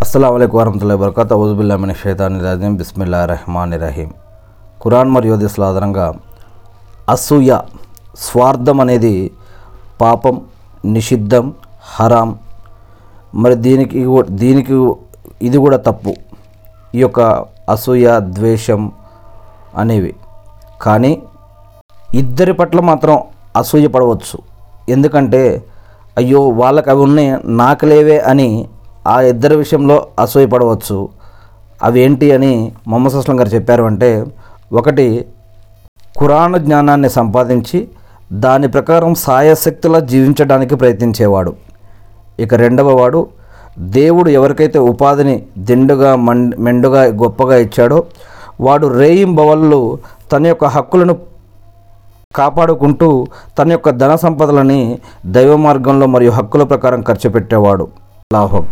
అస్సలం అయికు వరహతుల్లా వరకత్ ఔజుబుల్లామిన షైతాని రాజీం బిస్మిల్లా రెహమాన్ రహీం కురాన్ మరియు హదీస్ల ఆధారంగా అసూయ స్వార్థం అనేది పాపం నిషిద్ధం హరాం. మరి దీనికి దీనికి ఇది కూడా తప్పు. ఈ యొక్క అసూయ ద్వేషం అనేవి. కానీ ఇద్దరి పట్ల మాత్రం అసూయ పడవచ్చు. ఎందుకంటే అయ్యో వాళ్ళకి అవి ఉన్నాయి నాకు లేవే అని ఆ ఇద్దరి విషయంలో అసూయపడవచ్చు. అవి ఏంటి అని మొహమ్మద్ అస్లం గారు చెప్పారు అంటే ఒకటి కురాణ జ్ఞానాన్ని సంపాదించి దాని ప్రకారం సాయశక్తులా జీవించడానికి ప్రయత్నించేవాడు. ఇక రెండవ వాడు దేవుడు ఎవరికైతే ఉపాధిని దిండుగా మం మెండుగా గొప్పగా ఇచ్చాడో వాడు రేయింబవళ్ళు తన యొక్క హక్కులను కాపాడుకుంటూ తన యొక్క ధన సంపదలని దైవ మార్గంలో మరియు హక్కుల ప్రకారం ఖర్చు పెట్టేవాడు. లాభం